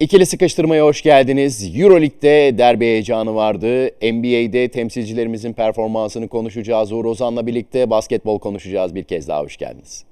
İkili sıkıştırmaya hoş geldiniz. Euroleague'de derbi heyecanı vardı. NBA'de temsilcilerimizin performansını konuşacağız. Uğur Ozan'la birlikte basketbol konuşacağız. Bir kez daha hoş geldiniz.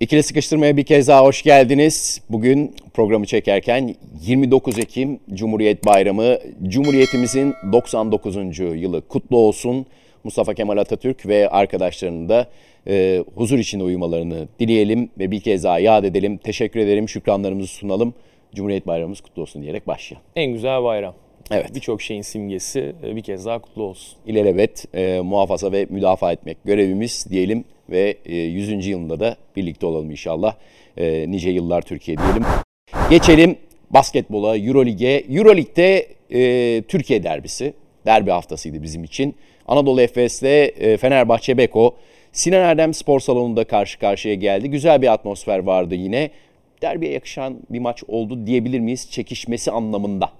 İkili sıkıştırmaya bir kez daha hoş geldiniz. Bugün programı çekerken 29 Ekim Cumhuriyet Bayramı. Cumhuriyetimizin 99. yılı kutlu olsun. Mustafa Kemal Atatürk ve arkadaşlarının da e, huzur içinde uyumalarını dileyelim ve bir kez daha yad edelim. Teşekkür ederim, şükranlarımızı sunalım. Cumhuriyet Bayramımız kutlu olsun diyerek başlayalım. En güzel bayram. Evet. Birçok şeyin simgesi e, bir kez daha kutlu olsun. İlelebet e, muhafaza ve müdafaa etmek görevimiz diyelim ve e, 100. yılında da birlikte olalım inşallah. E, nice yıllar Türkiye diyelim. Geçelim basketbola, Eurolig'e. Eurolig'de e, Türkiye derbisi. Derbi haftasıydı bizim için. Anadolu Efes'le e, Fenerbahçe Beko. Sinan Erdem Spor Salonu'nda karşı karşıya geldi. Güzel bir atmosfer vardı yine. Derbiye yakışan bir maç oldu diyebilir miyiz çekişmesi anlamında?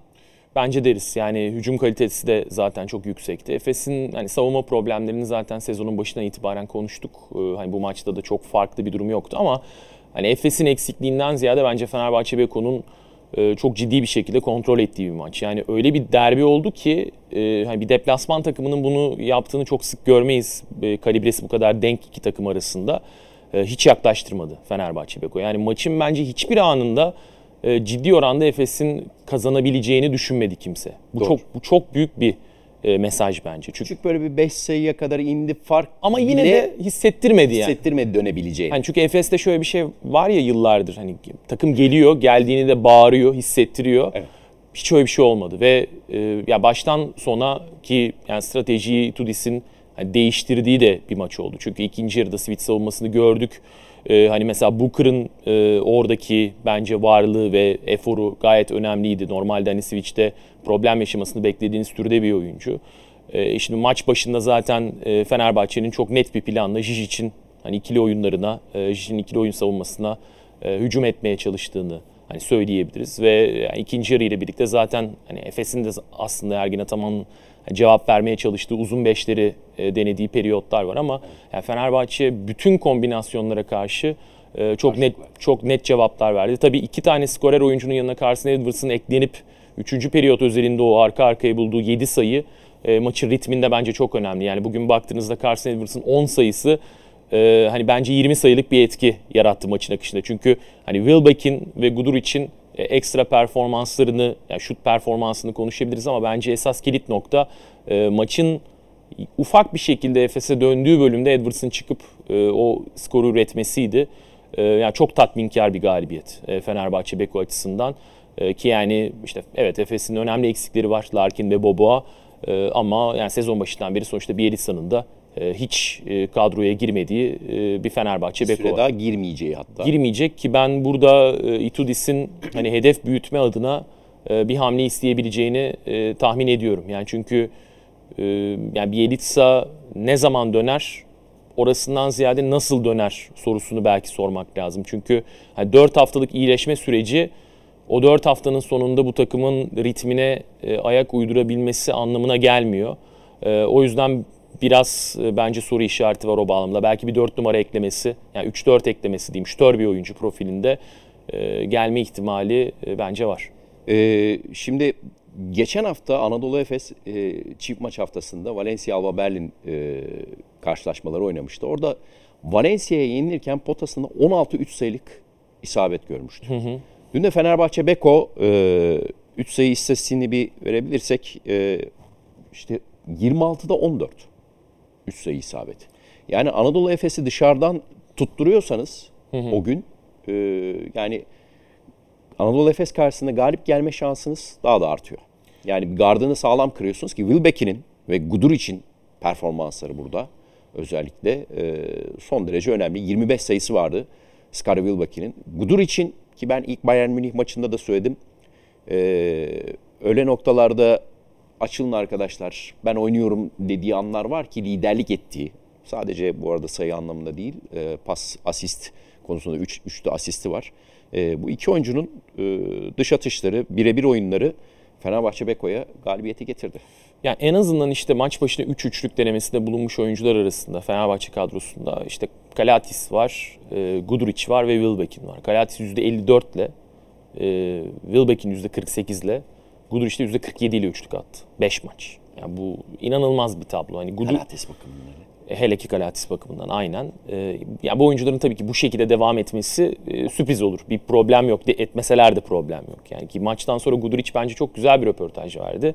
Bence deriz. Yani hücum kalitesi de zaten çok yüksekti. Efes'in hani savunma problemlerini zaten sezonun başına itibaren konuştuk. Ee, hani bu maçta da çok farklı bir durum yoktu ama hani Efes'in eksikliğinden ziyade bence Fenerbahçe Beko'nun e, çok ciddi bir şekilde kontrol ettiği bir maç. Yani öyle bir derbi oldu ki e, hani bir deplasman takımının bunu yaptığını çok sık görmeyiz. E, kalibresi bu kadar denk iki takım arasında. Hiç yaklaştırmadı Fenerbahçe Beko. Yani maçın bence hiçbir anında ciddi oranda Efes'in kazanabileceğini düşünmedi kimse. Bu Doğru. çok bu çok büyük bir e, mesaj bence. Çünkü Küçük böyle bir 5 sayıya kadar indi fark ama yine de hissettirmedi yani. Hissettirmedi dönebileceğini. Hani çünkü Efes'te şöyle bir şey var ya yıllardır hani takım geliyor, geldiğini de bağırıyor, hissettiriyor. Evet. Hiç öyle bir şey olmadı ve e, ya baştan sona ki yani stratejiyi Tudis'in hani değiştirdiği de bir maç oldu. Çünkü ikinci yarıda switch savunmasını gördük. Ee, hani mesela Booker'ın e, oradaki bence varlığı ve eforu gayet önemliydi. Normalde hani Switch'te problem yaşamasını beklediğiniz türde bir oyuncu. E, şimdi maç başında zaten e, Fenerbahçe'nin çok net bir planla Jij için hani ikili oyunlarına, e, Jij'in ikili oyun savunmasına e, hücum etmeye çalıştığını hani söyleyebiliriz ve yani ikinci yarı ile birlikte zaten hani Efes'in de aslında Ergin Ataman'ın cevap vermeye çalıştığı uzun beşleri e, denediği periyotlar var ama yani Fenerbahçe bütün kombinasyonlara karşı e, çok net çok net cevaplar verdi. Tabii iki tane skorer oyuncunun yanına Carson Edwards'ın eklenip 3. periyot özelinde o arka arkaya bulduğu 7 sayı e, maçın ritminde bence çok önemli. Yani bugün baktığınızda Carson Edwards'ın 10 sayısı e, hani bence 20 sayılık bir etki yarattı maçın akışında. Çünkü hani Wilbeck'in ve Gudur için e, ekstra performanslarını, yani şut performansını konuşabiliriz ama bence esas kilit nokta e, maçın ufak bir şekilde Efes'e döndüğü bölümde Edwards'ın çıkıp e, o skoru üretmesiydi. E, yani çok tatminkar bir galibiyet e, Fenerbahçe Beko açısından. E, ki yani işte evet Efes'in önemli eksikleri var Larkin ve Boboa. E, ama yani sezon başından beri sonuçta Bielitsa'nın da e, hiç e, kadroya girmediği e, bir Fenerbahçe beko var. daha girmeyeceği hatta. Girmeyecek ki ben burada Itudis'in hani hedef büyütme adına bir hamle isteyebileceğini tahmin ediyorum. Yani çünkü yani Bielitsa ne zaman döner orasından ziyade nasıl döner sorusunu belki sormak lazım. Çünkü hani 4 haftalık iyileşme süreci o 4 haftanın sonunda bu takımın ritmine ayak uydurabilmesi anlamına gelmiyor. O yüzden biraz e, bence soru işareti var o bağlamda. Belki bir 4 numara eklemesi, yani 3-4 eklemesi diyeyim, şütör bir oyuncu profilinde e, gelme ihtimali e, bence var. Ee, şimdi geçen hafta Anadolu Efes e, çift maç haftasında Valencia Alba Berlin e, karşılaşmaları oynamıştı. Orada Valencia'ya yenilirken potasında 16-3 sayılık isabet görmüştü. Hı hı. Dün de Fenerbahçe Beko e, 3 sayı istatistiğini bir verebilirsek e, işte 26'da 14. 3 sayı isabet. Yani Anadolu Efes'i dışarıdan tutturuyorsanız hı hı. o gün e, yani Anadolu Efes karşısında galip gelme şansınız daha da artıyor. Yani gardını sağlam kırıyorsunuz ki Wilbeck'in ve Gudur için performansları burada özellikle e, son derece önemli. 25 sayısı vardı Skara Wilbeck'in. Gudur için ki ben ilk Bayern Münih maçında da söyledim. E, öyle noktalarda açılın arkadaşlar ben oynuyorum dediği anlar var ki liderlik ettiği sadece bu arada sayı anlamında değil e, pas asist konusunda 3 üç, üçlü asisti var. E, bu iki oyuncunun e, dış atışları birebir oyunları Fenerbahçe Beko'ya galibiyeti getirdi. Yani en azından işte maç başına 3-3'lük denemesinde bulunmuş oyuncular arasında Fenerbahçe kadrosunda işte Kalatis var, e, Guduric var ve Wilbekin var. Kalatis %54 ile, e, Wilbekin %48 ile, Guduric de %47 ile üçlük attı. 5 maç. Yani bu inanılmaz bir tablo. Hani Gudur, Kalates bakımından. öyle. hele ki Kalatis bakımından aynen. E, ya bu oyuncuların tabii ki bu şekilde devam etmesi e, sürpriz olur. Bir problem yok. De, etmeseler de problem yok. Yani ki maçtan sonra Guduric bence çok güzel bir röportaj verdi.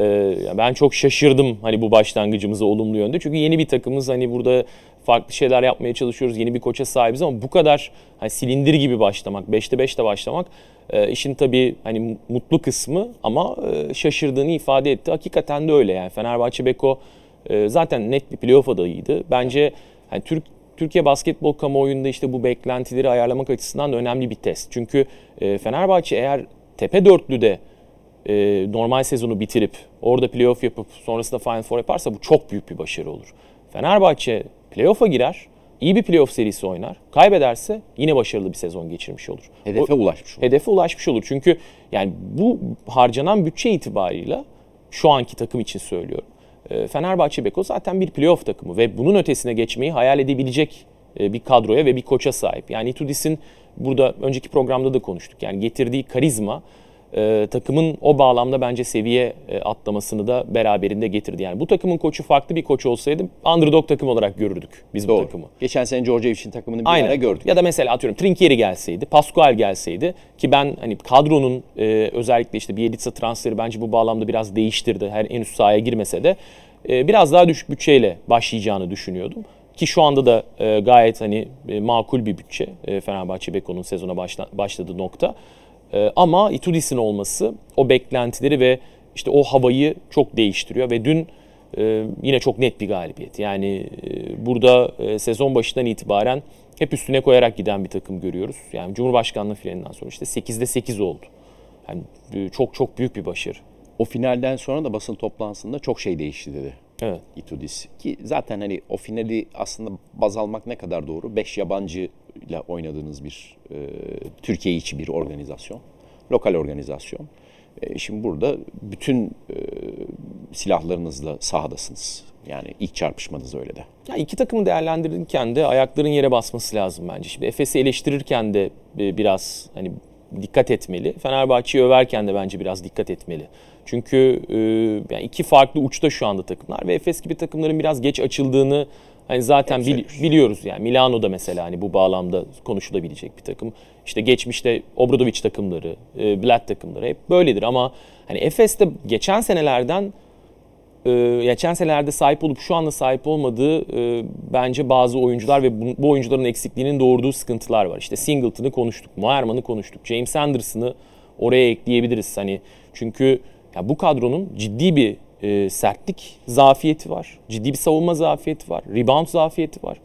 Ee, ben çok şaşırdım hani bu başlangıcımıza olumlu yönde. Çünkü yeni bir takımız hani burada farklı şeyler yapmaya çalışıyoruz. Yeni bir koça sahibiz ama bu kadar hani silindir gibi başlamak, 5'te 5'te başlamak e, işin tabii hani mutlu kısmı ama e, şaşırdığını ifade etti. Hakikaten de öyle yani Fenerbahçe Beko e, zaten net bir playoff adayıydı. Bence hani Türk Türkiye basketbol kamuoyunda işte bu beklentileri ayarlamak açısından da önemli bir test. Çünkü e, Fenerbahçe eğer tepe dörtlüde e, normal sezonu bitirip orada playoff yapıp sonrasında Final Four yaparsa bu çok büyük bir başarı olur. Fenerbahçe playoff'a girer, iyi bir playoff serisi oynar. Kaybederse yine başarılı bir sezon geçirmiş olur. Hedefe O- ulaşmış oldu. hedefe ulaşmış olur. Çünkü yani bu harcanan bütçe itibarıyla şu anki takım için söylüyorum. e, Fenerbahçe Beko zaten bir playoff takımı ve bunun ötesine geçmeyi hayal edebilecek e, bir kadroya ve bir koça sahip. Yani Itudis'in burada önceki programda da konuştuk. Yani getirdiği karizma e, takımın o bağlamda bence seviye e, atlamasını da beraberinde getirdi. Yani bu takımın koçu farklı bir koç olsaydı underdog takım olarak görürdük biz bu Doğru. takımı. Geçen sene Djordjevic'in takımını bir Aynen. ara gördük. Ya da mesela atıyorum Trinkieri gelseydi, Pascual gelseydi ki ben hani kadronun e, özellikle işte Bielitsa transferi bence bu bağlamda biraz değiştirdi. Her henüz sahaya girmese de e, biraz daha düşük bütçeyle başlayacağını düşünüyordum. Ki şu anda da e, gayet hani e, makul bir bütçe e, Fenerbahçe Beko'nun sezona başla, başladığı nokta. E, ama Itudis'in olması o beklentileri ve işte o havayı çok değiştiriyor ve dün e, yine çok net bir galibiyet. Yani e, burada e, sezon başından itibaren hep üstüne koyarak giden bir takım görüyoruz. Yani Cumhurbaşkanlığı finalinden sonra işte 8'de 8 oldu. Yani e, çok çok büyük bir başarı. O finalden sonra da basın toplantısında çok şey değişti dedi. Evet. Itudis. Ki zaten hani o finali aslında baz almak ne kadar doğru? 5 yabancı ile oynadığınız bir e, Türkiye içi bir organizasyon. Lokal organizasyon. E, şimdi burada bütün e, silahlarınızla sahadasınız. Yani ilk çarpışmanız öyle de. Ya iki takımı değerlendirirken de ayakların yere basması lazım bence. Şimdi Efes'i eleştirirken de e, biraz hani dikkat etmeli. Fenerbahçe'yi överken de bence biraz dikkat etmeli. Çünkü e, yani iki farklı uçta şu anda takımlar ve Efes gibi takımların biraz geç açıldığını hani zaten söylüyoruz. biliyoruz yani Milano'da mesela hani bu bağlamda konuşulabilecek bir takım. İşte geçmişte Obradovic takımları, e, Blatt takımları hep böyledir ama hani Efes'te geçen senelerden e, geçen senelerde sahip olup şu anda sahip olmadığı e, bence bazı oyuncular ve bu, bu oyuncuların eksikliğinin doğurduğu sıkıntılar var. İşte Singleton'ı konuştuk, Moerman'ı konuştuk, James Anderson'ı oraya ekleyebiliriz. Hani çünkü ya bu kadronun ciddi bir e, sertlik zafiyeti var. Ciddi bir savunma zafiyeti var. Rebound zafiyeti var.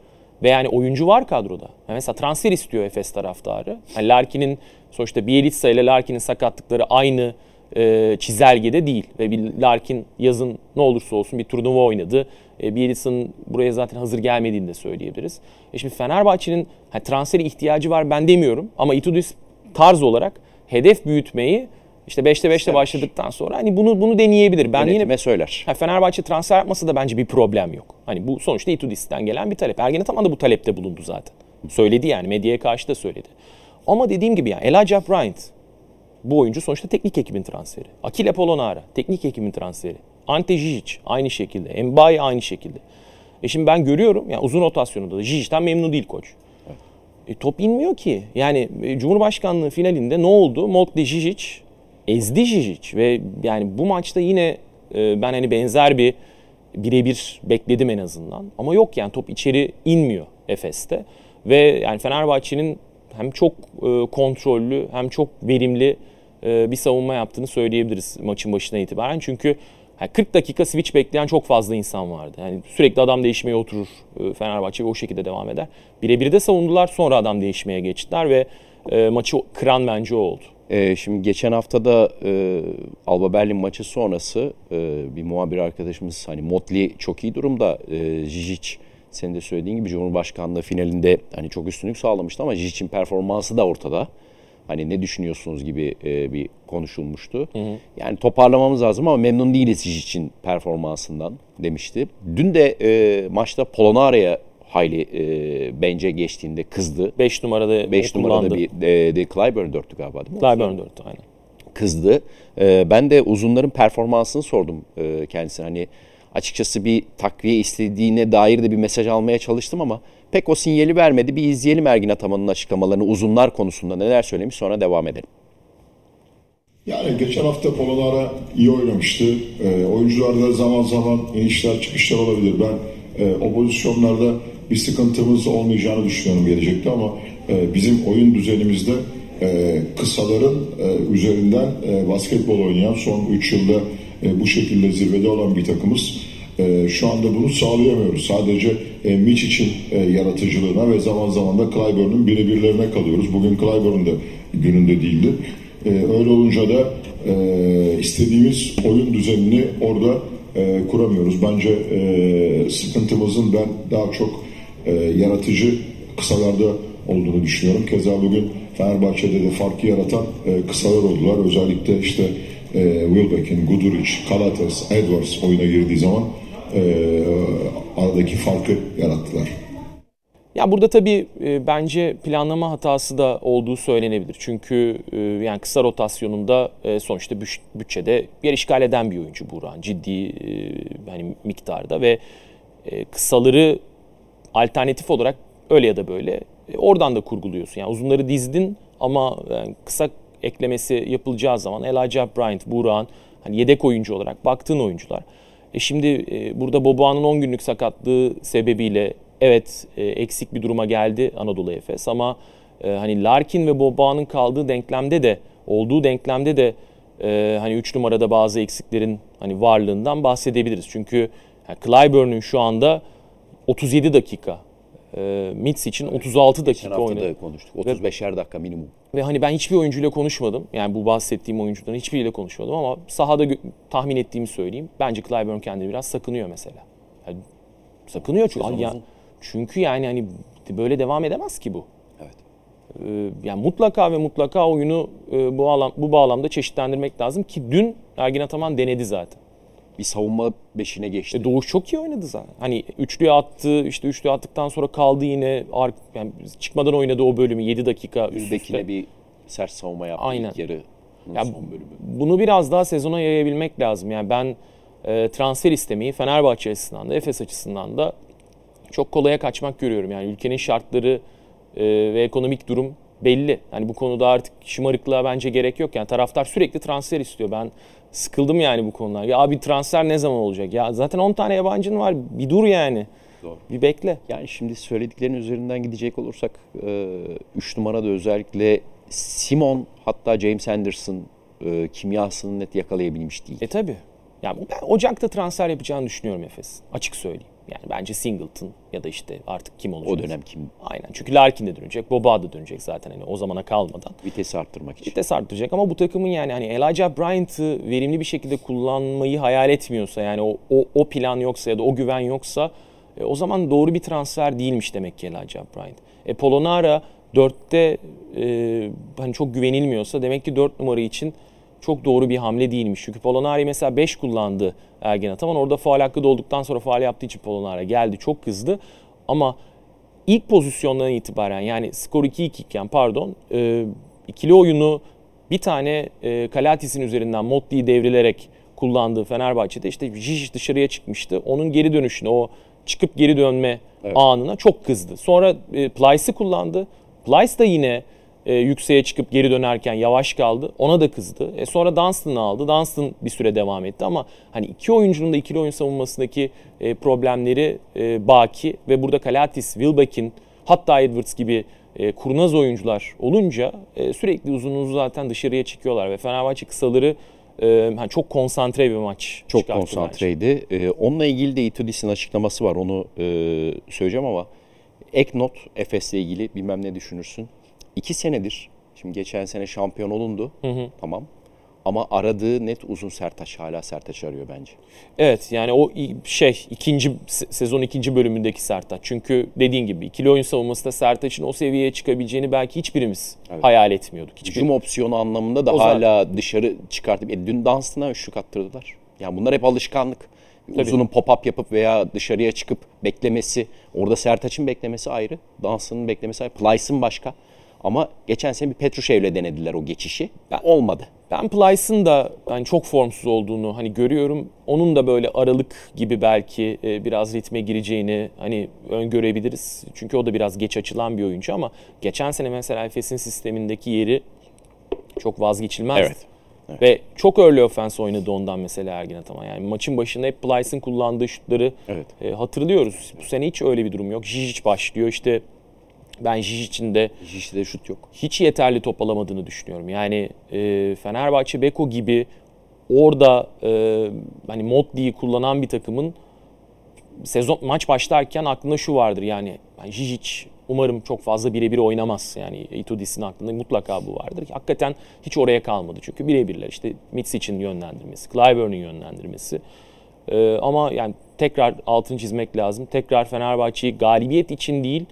Ve yani oyuncu var kadroda. Yani mesela transfer istiyor Efes taraftarı. Yani Larkin'in sonuçta Bielitsa ile Larkin'in sakatlıkları aynı e, çizelgede değil. Ve bir Larkin yazın ne olursa olsun bir turnuva oynadı. E, Bielitsa'nın buraya zaten hazır gelmediğini de söyleyebiliriz. E şimdi Fenerbahçe'nin ha, transferi ihtiyacı var ben demiyorum. Ama Itudis tarz olarak hedef büyütmeyi işte 5'te 5'te İstemiş. başladıktan sonra hani bunu bunu deneyebilir. Ben yine Yönetime söyler. Ha, Fenerbahçe transfer yapması da bence bir problem yok. Hani bu sonuçta Itudis'ten gelen bir talep. Ergen Ataman da bu talepte bulundu zaten. Söyledi yani medyaya karşı da söyledi. Ama dediğim gibi yani Elijah Bryant bu oyuncu sonuçta teknik ekibin transferi. Akile Polonara teknik ekibin transferi. Ante Žižić aynı şekilde. Mbaye aynı şekilde. E şimdi ben görüyorum yani uzun rotasyonunda da Žižić'ten memnun değil koç. E, top inmiyor ki. Yani e, Cumhurbaşkanlığı finalinde ne oldu? Moltke Žižić ezdi Žižić ve yani bu maçta yine e, ben hani benzer bir birebir bekledim en azından. Ama yok yani top içeri inmiyor Efes'te. Ve yani Fenerbahçe'nin hem çok e, kontrollü hem çok verimli e, bir savunma yaptığını söyleyebiliriz maçın başına itibaren. Çünkü yani 40 dakika switch bekleyen çok fazla insan vardı. Yani sürekli adam değişmeye oturur Fenerbahçe ve o şekilde devam eder. Birebir de savundular sonra adam değişmeye geçtiler ve maçı kıran bence o oldu. Ee, şimdi geçen haftada e, Alba Berlin maçı sonrası e, bir muhabir arkadaşımız hani Motley çok iyi durumda. E, Žižić senin de söylediğin gibi Cumhurbaşkanlığı finalinde hani çok üstünlük sağlamıştı ama Žicic'in performansı da ortada. Hani ne düşünüyorsunuz gibi e, bir konuşulmuştu. Hı hı. Yani toparlamamız lazım ama memnun değiliz iş için performansından demişti. Dün de e, maçta Polonara'ya hayli e, bence geçtiğinde kızdı. 5 numarada 5 numarada bir de, de Clyburn 4'tü galiba değil mi? Clyburn 4'tü aynen. Kızdı. E, ben de uzunların performansını sordum e, kendisine. Hani açıkçası bir takviye istediğine dair de bir mesaj almaya çalıştım ama pek o sinyali vermedi. Bir izleyelim Ergin Ataman'ın açıklamalarını uzunlar konusunda neler söylemiş sonra devam edelim. Yani geçen hafta Polonara iyi oynamıştı. E, oyuncularda zaman zaman inişler çıkışlar olabilir. Ben e, o pozisyonlarda bir sıkıntımız olmayacağını düşünüyorum gelecekte ama e, bizim oyun düzenimizde e, kısaların e, üzerinden e, basketbol oynayan son 3 yılda e, bu şekilde zirvede olan bir takımız. E, şu anda bunu sağlayamıyoruz. Sadece e, Mitch için e, yaratıcılığına ve zaman zaman da Clyburn'un birebirlerine kalıyoruz. Bugün Clyburn da gününde değildi. E, öyle olunca da e, istediğimiz oyun düzenini orada e, kuramıyoruz. Bence e, sıkıntımızın ben daha çok e, yaratıcı kısalarda olduğunu düşünüyorum. Keza bugün Fenerbahçe'de de farkı yaratan e, kısalar oldular. Özellikle işte e, Wilbeck'in, Guduric, Kalates, Edwards oyuna girdiği zaman e, aradaki farkı yarattılar. Ya burada tabii e, bence planlama hatası da olduğu söylenebilir. Çünkü e, yani kısa rotasyonunda e, sonuçta bütçede yer işgal eden bir oyuncu Buran ciddi e, hani miktarda ve e, kısaları alternatif olarak öyle ya da böyle e, oradan da kurguluyorsun. Yani uzunları dizdin ama yani kısa eklemesi yapılacağı zaman Elijah Bryant, Buran hani yedek oyuncu olarak baktığın oyuncular. E şimdi e, burada Boboğan'ın 10 günlük sakatlığı sebebiyle evet e, eksik bir duruma geldi Anadolu Efes ama e, hani Larkin ve Boboğan'ın kaldığı denklemde de olduğu denklemde de e, hani 3 numarada bazı eksiklerin hani varlığından bahsedebiliriz. Çünkü yani Clyburn'un şu anda 37 dakika e, Mitz için 36 dakika Geçen oynadı. da konuştuk. 35'er dakika minimum. Ve hani ben hiçbir oyuncuyla konuşmadım. Yani bu bahsettiğim oyuncuların hiçbiriyle konuşmadım ama sahada gö- tahmin ettiğimi söyleyeyim. Bence Clyburn kendini biraz sakınıyor mesela. Yani sakınıyor çünkü. Sezon Ya, uzun. çünkü yani hani böyle devam edemez ki bu. Evet. Ee, yani mutlaka ve mutlaka oyunu e, bu alan bu bağlamda çeşitlendirmek lazım ki dün Ergin Ataman denedi zaten. Bir savunma beşine geçti. E, Doğuş çok iyi oynadı zaten. Hani üçlüye attı, işte üçlüye attıktan sonra kaldı yine. Yani çıkmadan oynadı o bölümü 7 dakika üst üste. Bir sert savunma yaptı Aynen. ilk yarı. Ya son bölümü. Bunu biraz daha sezona yayabilmek lazım. Yani ben e, transfer istemeyi Fenerbahçe açısından da Efes açısından da çok kolaya kaçmak görüyorum. Yani ülkenin şartları e, ve ekonomik durum belli. Yani bu konuda artık şımarıklığa bence gerek yok. Yani taraftar sürekli transfer istiyor. Ben sıkıldım yani bu konular. Ya abi transfer ne zaman olacak? Ya zaten 10 tane yabancın var. Bir dur yani. Doğru. Bir bekle. Yani şimdi söylediklerin üzerinden gidecek olursak 3 numarada özellikle Simon hatta James Anderson e, kimyasını net yakalayabilmiş değil. E tabi. Yani ben Ocak'ta transfer yapacağını düşünüyorum Efes. Açık söyleyeyim. Yani bence Singleton ya da işte artık kim olacak? o dönem kim Aynen. Çünkü Larkin de dönecek, Boba da dönecek zaten hani o zamana kalmadan. vitesi arttırmak için. Vites arttıracak ama bu takımın yani hani Elijah Bryant'ı verimli bir şekilde kullanmayı hayal etmiyorsa yani o, o, o plan yoksa ya da o güven yoksa e, o zaman doğru bir transfer değilmiş demek ki Elijah Bryant. E Polonara 4'te e, hani çok güvenilmiyorsa demek ki 4 numara için çok doğru bir hamle değilmiş. Çünkü Polonari mesela 5 kullandı Ergen Ataman. Orada faal hakkı dolduktan sonra faal yaptığı için Polonara geldi. Çok kızdı. Ama ilk pozisyondan itibaren yani skor 2-2 iken pardon e, ikili oyunu bir tane e, Kalatis'in üzerinden Motti'yi devrilerek kullandığı Fenerbahçe'de işte Jijic dışarıya çıkmıştı. Onun geri dönüşüne o çıkıp geri dönme Evet. anına çok kızdı. Sonra e, Plyce'ı kullandı. Plyce da yine e, yükseğe çıkıp geri dönerken yavaş kaldı. Ona da kızdı. E, sonra Dunstan'ı aldı. Dunstan bir süre devam etti ama hani iki oyuncunun da ikili oyun savunmasındaki e, problemleri e, baki ve burada Kalatis, Wilbeck'in hatta Edwards gibi e, kurnaz oyuncular olunca e, sürekli uzunluğu zaten dışarıya çıkıyorlar ve Fenerbahçe kısaları e, hani çok konsantre bir maç Çok konsantreydi. Ee, onunla ilgili de Itudis'in açıklaması var. Onu e, söyleyeceğim ama ek not Efes'le ilgili bilmem ne düşünürsün. İki senedir, şimdi geçen sene şampiyon olundu. Tamam. ama aradığı net uzun Sertaç. Hala Sertaç arıyor bence. Evet yani o şey ikinci sezon ikinci bölümündeki Sertaç. Çünkü dediğin gibi ikili oyun savunmasında Sertaç'ın o seviyeye çıkabileceğini belki hiçbirimiz evet. hayal etmiyorduk. Hiçbir... Hücum opsiyonu anlamında da o hala zaten. dışarı çıkartıp e, dün Dunstan'a üçlük attırdılar. Yani bunlar hep alışkanlık. Tabii. Uzunun pop-up yapıp veya dışarıya çıkıp beklemesi, orada Sertaç'ın beklemesi ayrı, Dunstan'ın beklemesi ayrı, Plyce'ın başka. Ama geçen sene bir Petrushev'le denediler o geçişi. Ben, olmadı. Ben Plyce'ın da yani çok formsuz olduğunu hani görüyorum. Onun da böyle aralık gibi belki e, biraz ritme gireceğini hani öngörebiliriz. Çünkü o da biraz geç açılan bir oyuncu ama geçen sene mesela Efes'in sistemindeki yeri çok vazgeçilmezdi. Evet. Evet. Ve çok early offense oynadı ondan mesela Ergin Ataman. Yani maçın başında hep Plyce'ın kullandığı şutları evet. e, hatırlıyoruz. Bu sene hiç öyle bir durum yok. Jijic başlıyor işte ben Jijic'in de Jijic'de şut yok. Hiç yeterli top alamadığını düşünüyorum. Yani e, Fenerbahçe Beko gibi orada e, hani Motley'i kullanan bir takımın sezon maç başlarken aklında şu vardır yani yani Jijic umarım çok fazla birebir oynamaz. Yani Itudis'in aklında mutlaka bu vardır. Hakikaten hiç oraya kalmadı çünkü birebirler işte Mitsic'in yönlendirmesi, Clyburn'un yönlendirmesi. Ee, ama yani tekrar altını çizmek lazım. Tekrar Fenerbahçe'yi galibiyet için değil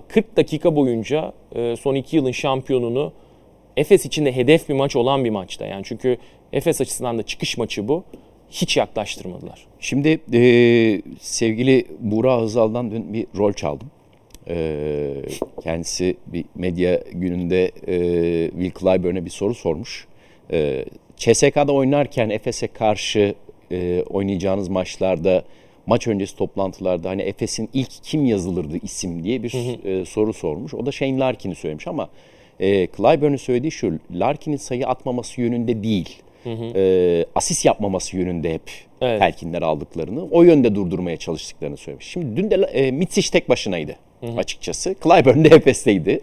40 dakika boyunca e, son 2 yılın şampiyonunu Efes için de hedef bir maç olan bir maçta. Yani çünkü Efes açısından da çıkış maçı bu. Hiç yaklaştırmadılar. Şimdi e, sevgili Buğra Hızal'dan dün bir rol çaldım. E, kendisi bir medya gününde e, Will Clyburn'e bir soru sormuş. E, CSK'da oynarken Efes'e karşı e, oynayacağınız maçlarda maç öncesi toplantılarda hani Efes'in ilk kim yazılırdı isim diye bir hı hı. E, soru sormuş. O da Shane Larkin'i söylemiş ama e, Clyburn'un söylediği şu Larkin'in sayı atmaması yönünde değil. Hı hı. E, asist yapmaması yönünde hep evet. telkinler aldıklarını, o yönde durdurmaya çalıştıklarını söylemiş. Şimdi dün de e, Mitsic tek başınaydı hı hı. açıkçası. Clyburn de Efes'teydi.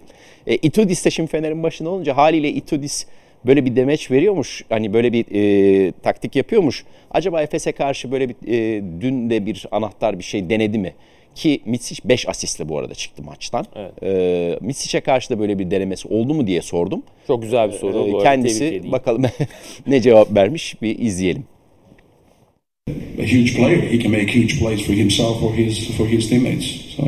E, Itudis de şimdi Fener'in başında olunca haliyle Itudis böyle bir demeç veriyormuş. Hani böyle bir e, taktik yapıyormuş. Acaba Efes'e karşı böyle bir e, dün de bir anahtar bir şey denedi mi? Ki Mitsic 5 asistle bu arada çıktı maçtan. Evet. E, Mitsic'e karşı da böyle bir denemesi oldu mu diye sordum. Çok güzel bir soru. E, kendisi bakalım ne cevap vermiş bir izleyelim. A huge player. He can make huge plays for himself or his for his teammates. So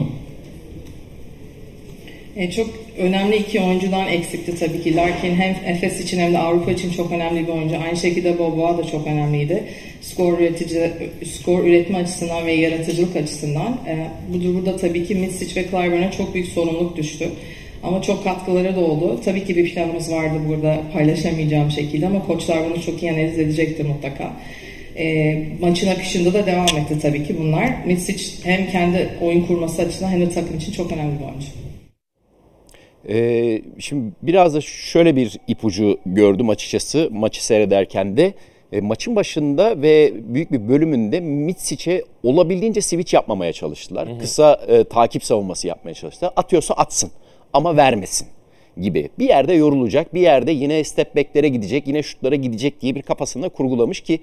e, çok önemli iki oyuncudan eksikti tabii ki. Larkin hem Efes için hem de Avrupa için çok önemli bir oyuncu. Aynı şekilde Boboa da çok önemliydi. Skor üretici, skor üretme açısından ve yaratıcılık açısından. E, bu burada tabii ki Mitsic ve Clyburn'a çok büyük sorumluluk düştü. Ama çok katkıları da oldu. Tabii ki bir planımız vardı burada paylaşamayacağım şekilde ama koçlar bunu çok iyi analiz edecektir mutlaka. E, maçın akışında da devam etti tabii ki bunlar. Mitsic hem kendi oyun kurması açısından hem de takım için çok önemli bir oyuncu. Ee, şimdi biraz da şöyle bir ipucu gördüm açıkçası maçı seyrederken de. E, maçın başında ve büyük bir bölümünde Mitsic'e olabildiğince switch yapmamaya çalıştılar. Hı hı. Kısa e, takip savunması yapmaya çalıştılar. Atıyorsa atsın ama vermesin gibi. Bir yerde yorulacak, bir yerde yine step back'lere gidecek, yine şutlara gidecek diye bir kafasında kurgulamış ki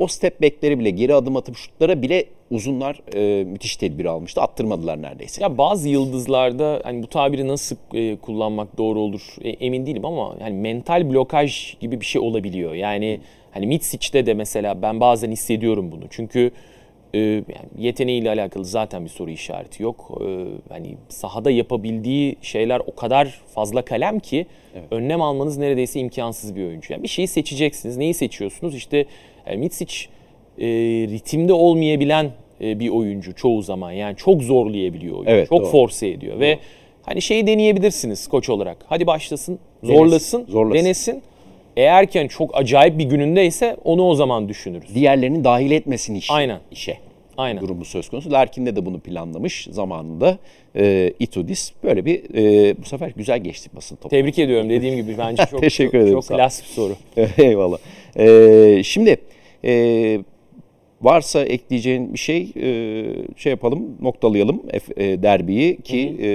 o step back'leri bile geri adım atıp şutlara bile uzunlar e, müthiş tedbir almıştı. Attırmadılar neredeyse. Ya bazı yıldızlarda hani bu tabiri nasıl e, kullanmak doğru olur e, emin değilim ama yani mental blokaj gibi bir şey olabiliyor. Yani hani Mitsic'te de mesela ben bazen hissediyorum bunu. Çünkü e, yani yeteneğiyle alakalı zaten bir soru işareti yok. E, hani sahada yapabildiği şeyler o kadar fazla kalem ki evet. önlem almanız neredeyse imkansız bir oyuncu. Yani bir şeyi seçeceksiniz. Neyi seçiyorsunuz? İşte yani Mitsic e, ritimde olmayabilen e, bir oyuncu çoğu zaman. Yani çok zorlayabiliyor oyunu. Evet, çok doğru. force ediyor doğru. ve hani şeyi deneyebilirsiniz koç olarak. Hadi başlasın, zorlasın, zorlasın. denesin. Eğer ki çok acayip bir günündeyse onu o zaman düşünürüz. Diğerlerini dahil etmesin iş, Aynen. işe. Aynen. Durumu söz konusu. Larkin'de de bunu planlamış zamanında. E, Itudis böyle bir e, bu sefer güzel geçti basın topu. Tebrik ediyorum. Dediğim gibi bence çok Teşekkür çok, ederim, çok klas bir soru. Eyvallah. E, şimdi e, varsa ekleyeceğin bir şey e, şey yapalım noktalayalım e, derbiyi ki hı hı. E,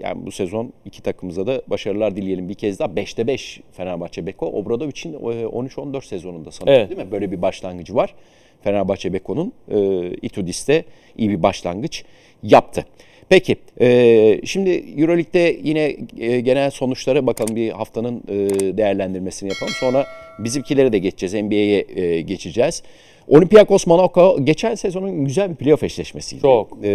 yani bu sezon iki takımıza da başarılar dileyelim bir kez daha 5'te 5 Fenerbahçe Beko Obradovic'in 13-14 sezonunda sanırım evet. değil mi? Böyle bir başlangıcı var. Fenerbahçe Beko'nun e, Itudis'te iyi bir başlangıç yaptı. Peki, e, şimdi Euroleague'de yine e, genel sonuçlara bakalım bir haftanın e, değerlendirmesini yapalım. Sonra bizimkilere de geçeceğiz, NBA'ye e, geçeceğiz. Olympiakos Monaco geçen sezonun güzel bir playoff eşleşmesiydi. Çok. E,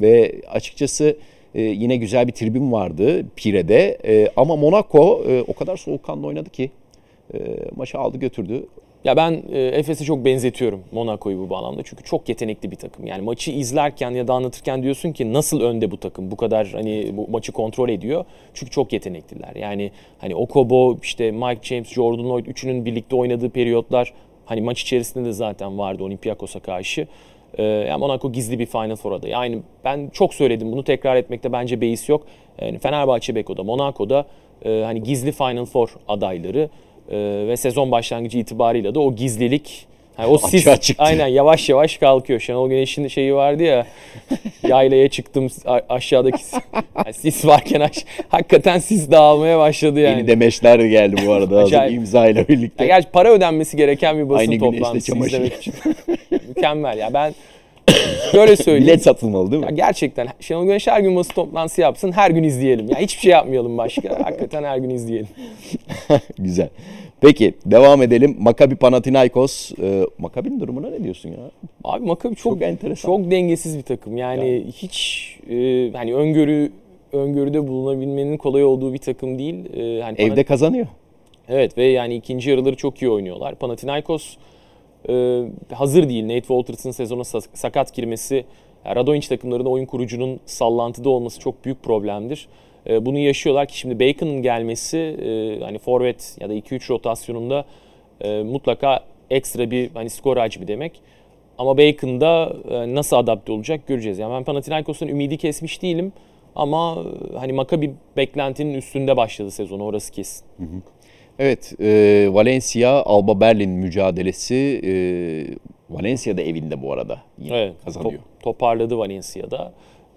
ve açıkçası e, yine güzel bir tribün vardı Pire'de. E, ama Monaco e, o kadar soğukkanlı oynadı ki e, maçı aldı götürdü. Ya ben e, Efes'e çok benzetiyorum Monaco'yu bu bağlamda. Çünkü çok yetenekli bir takım. Yani maçı izlerken ya da anlatırken diyorsun ki nasıl önde bu takım? Bu kadar hani bu maçı kontrol ediyor. Çünkü çok yetenekliler. Yani hani Okobo, işte Mike James, Jordan Lloyd üçünün birlikte oynadığı periyotlar hani maç içerisinde de zaten vardı Olympiakos'a karşı. Ee, yani Monaco gizli bir Final Four adayı. Yani ben çok söyledim bunu tekrar etmekte bence beis yok. Yani Fenerbahçe Beko'da, Monaco'da e, hani gizli Final Four adayları e, ve sezon başlangıcı itibarıyla da o gizlilik yani o sis aynen yavaş yavaş kalkıyor. Şenol Güneş'in şeyi vardı ya yaylaya çıktım aşağıdaki sis, yani sis varken aş- hakikaten sis dağılmaya başladı yani. Yeni demeçler geldi bu arada imza ile birlikte. Ya gerçi para ödenmesi gereken bir basın Aynı toplantısı izlemek için. Mükemmel ya ben şöyle söyleyeyim. Bilet satılmalı değil mi? Ya gerçekten Şenol Güneş her gün basın toplantısı yapsın her gün izleyelim. Ya hiçbir şey yapmayalım başka. Hakikaten her gün izleyelim. Güzel. Peki devam edelim. Maccabi Panathinaikos. E, Maccabi'nin durumuna ne diyorsun ya? Abi Maccabi çok, Çok enteresan. çok dengesiz bir takım. Yani hiç e, hani öngörü öngörüde bulunabilmenin kolay olduğu bir takım değil. E, hani Evde kazanıyor. Evet ve yani ikinci yarıları çok iyi oynuyorlar. Panathinaikos e, hazır değil. Nate Wolters'ın sezona sa- sakat girmesi, yani Radonjic takımlarında oyun kurucunun sallantıda olması çok büyük problemdir. E, bunu yaşıyorlar ki şimdi Bacon'ın gelmesi e, hani forvet ya da 2-3 rotasyonunda e, mutlaka ekstra bir hani skor hacmi demek. Ama Bacon'da e, nasıl adapte olacak göreceğiz. Yani ben Panathinaikos'tan ümidi kesmiş değilim. Ama e, hani Maccabi beklentinin üstünde başladı sezonu orası kesin. Evet, e, Valencia Alba Berlin mücadelesi. E, Valencia da evinde bu arada yine Evet, kazanıyor. top- toparladı Valencia'da.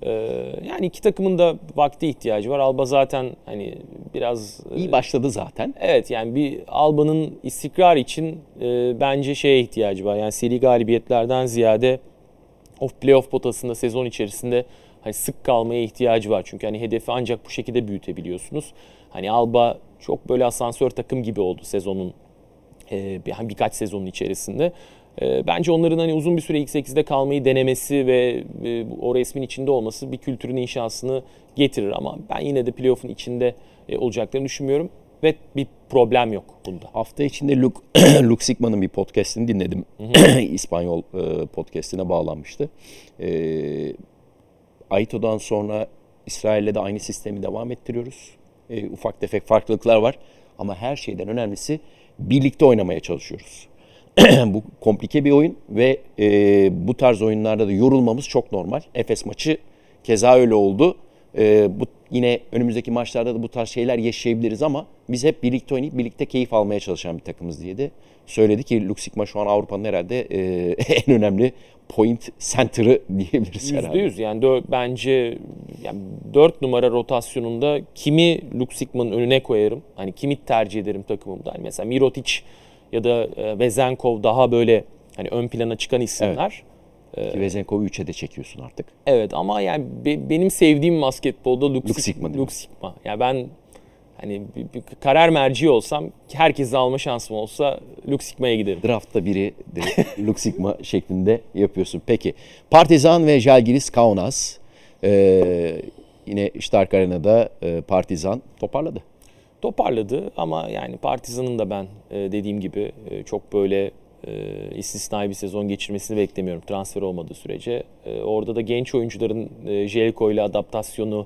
Ee, yani iki takımın da vakti ihtiyacı var. Alba zaten hani biraz e, İyi başladı zaten. evet yani bir Alba'nın istikrar için e, bence şeye ihtiyacı var. Yani seri galibiyetlerden ziyade o playoff potasında sezon içerisinde hani sık kalmaya ihtiyacı var. Çünkü hani hedefi ancak bu şekilde büyütebiliyorsunuz. Hani Alba çok böyle asansör takım gibi oldu sezonun e, bir- hani birkaç sezonun içerisinde. E, bence onların hani uzun bir süre ilk 8'de kalmayı denemesi ve e, o resmin içinde olması bir kültürün inşasını getirir ama ben yine de playoff'un içinde olacaklarını düşünmüyorum ve bir problem yok bunda. Hafta içinde Luke, Luke Sigma'nın bir podcastini dinledim. İspanyol podcastine bağlanmıştı. Aito'dan sonra İsrail'le de aynı sistemi devam ettiriyoruz. E, ufak tefek farklılıklar var. Ama her şeyden önemlisi birlikte oynamaya çalışıyoruz. bu komplike bir oyun ve e, bu tarz oyunlarda da yorulmamız çok normal. Efes maçı keza öyle oldu. E, bu yine önümüzdeki maçlarda da bu tarz şeyler yaşayabiliriz ama biz hep birlikte oynayıp birlikte keyif almaya çalışan bir takımız diye de söyledi ki Luxigma şu an Avrupa'nın herhalde e, en önemli point center'ı diyebiliriz herhalde. %100 yani dö- bence yani 4 numara rotasyonunda kimi Luke Sigma'nın önüne koyarım? Hani kimi tercih ederim takımımda? Hani mesela Mirotic ya da e, Vezenkov daha böyle hani ön plana çıkan isimler. Ki Vezenkov'u 3'e de çekiyorsun artık. Evet ama yani be- benim sevdiğim basketbolda Luke, Luke Sig- Sigma? Luke Sigma. Yani ben hani bir, bir karar merci olsam herkesi alma şansım olsa Luke Sigma'ya giderim. Draftta biri direkt Luxigma şeklinde yapıyorsun. Peki Partizan ve Jalgiris Kaunas. Ee, yine Stark Arena'da e, Partizan toparladı. toparladı ama yani Partizan'ın da ben e, dediğim gibi e, çok böyle e, istisnai bir sezon geçirmesini beklemiyorum transfer olmadığı sürece. E, orada da genç oyuncuların e, Jelko ile adaptasyonu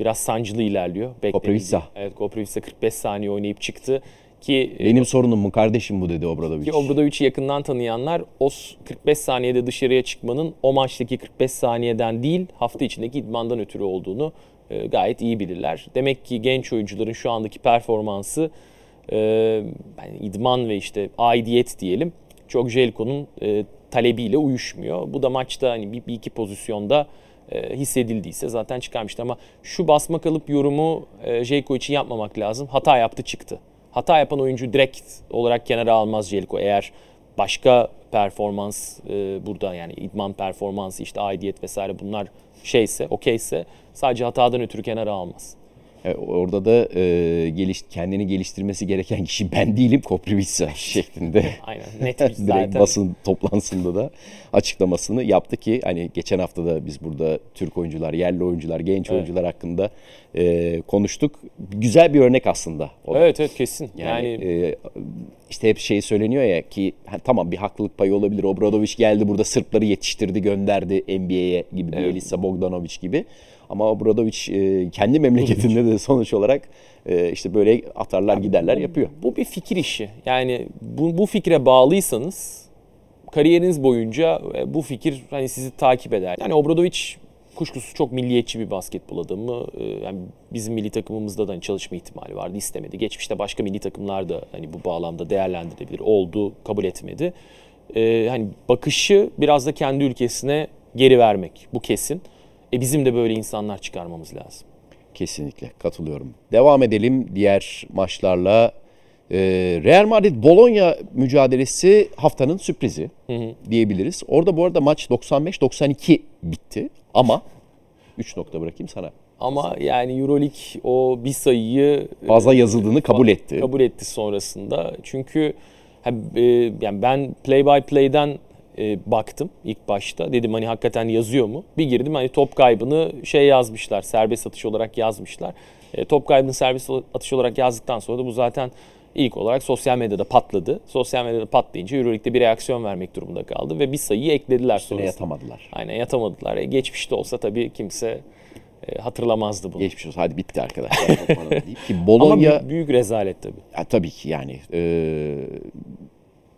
biraz sancılı ilerliyor. Koprivica. Evet Koprivica 45 saniye oynayıp çıktı ki e, Benim sorunum mu kardeşim bu dedi Obradovic. ki Obradovic'i yakından tanıyanlar o s- 45 saniyede dışarıya çıkmanın o maçtaki 45 saniyeden değil hafta içindeki idmandan ötürü olduğunu e, gayet iyi bilirler. Demek ki genç oyuncuların şu andaki performansı e, yani idman ve işte aidiyet diyelim çok Jelko'nun e, talebiyle uyuşmuyor. Bu da maçta hani bir, bir iki pozisyonda e, hissedildiyse zaten çıkarmıştı ama şu basma kalıp yorumu e, Jelko için yapmamak lazım. Hata yaptı çıktı. Hata yapan oyuncu direkt olarak kenara almaz Jelko. Eğer başka performans e, burada yani idman performansı işte aidiyet vesaire bunlar şeyse okeyse sadece hatadan ötürü kenara almaz. E, Orada da e, geliş, kendini geliştirmesi gereken kişi ben değilim Koprivica şeklinde. Aynen net Direkt zaten. basın toplantısında da açıklamasını yaptı ki hani geçen hafta da biz burada Türk oyuncular, yerli oyuncular, genç oyuncular hakkında e, konuştuk. Güzel bir örnek aslında. o. Evet evet kesin. Yani, Yani, e, işte hep şey söyleniyor ya ki ha, tamam bir haklılık payı olabilir. Obradoviç geldi burada Sırpları yetiştirdi gönderdi NBA'ye gibi Evet. Elisa Bogdanovic gibi. Ama Obradoviç e, kendi memleketinde de sonuç olarak e, işte böyle atarlar giderler yapıyor. bu bir fikir işi. Yani bu, bu fikre bağlıysanız kariyeriniz boyunca e, bu fikir hani sizi takip eder. Yani Obradovic kuşkusuz çok milliyetçi bir basketbol adamı. E, Yani bizim milli takımımızda da hani çalışma ihtimali vardı, istemedi. Geçmişte başka milli takımlar da hani bu bağlamda değerlendirebilir. Oldu, kabul etmedi. E, hani bakışı biraz da kendi ülkesine geri vermek. Bu kesin. E bizim de böyle insanlar çıkarmamız lazım. Kesinlikle katılıyorum. Devam edelim diğer maçlarla. Ee, Real Madrid Bologna mücadelesi haftanın sürprizi diyebiliriz. Orada bu arada maç 95-92 bitti ama 3 nokta bırakayım sana. Ama yani Euroleague o bir sayıyı Fazla yazıldığını kabul etti. kabul etti sonrasında. Çünkü e, yani ben play by play'den e, baktım ilk başta. Dedim hani hakikaten yazıyor mu? Bir girdim hani top kaybını şey yazmışlar. Serbest atış olarak yazmışlar. E, top kaybını serbest atış olarak yazdıktan sonra da bu zaten ilk olarak sosyal medyada patladı. Sosyal medyada patlayınca Euroleague'de bir reaksiyon vermek durumunda kaldı ve bir sayıyı eklediler sonrasında. yatamadılar. Aynen yatamadılar. E, geçmişte olsa tabii kimse e, hatırlamazdı bunu. Geçmiş olsun hadi bitti arkadaşlar. Ki Ama Bologna büyük, büyük rezalet tabii. Ya, tabii ki yani. Ee,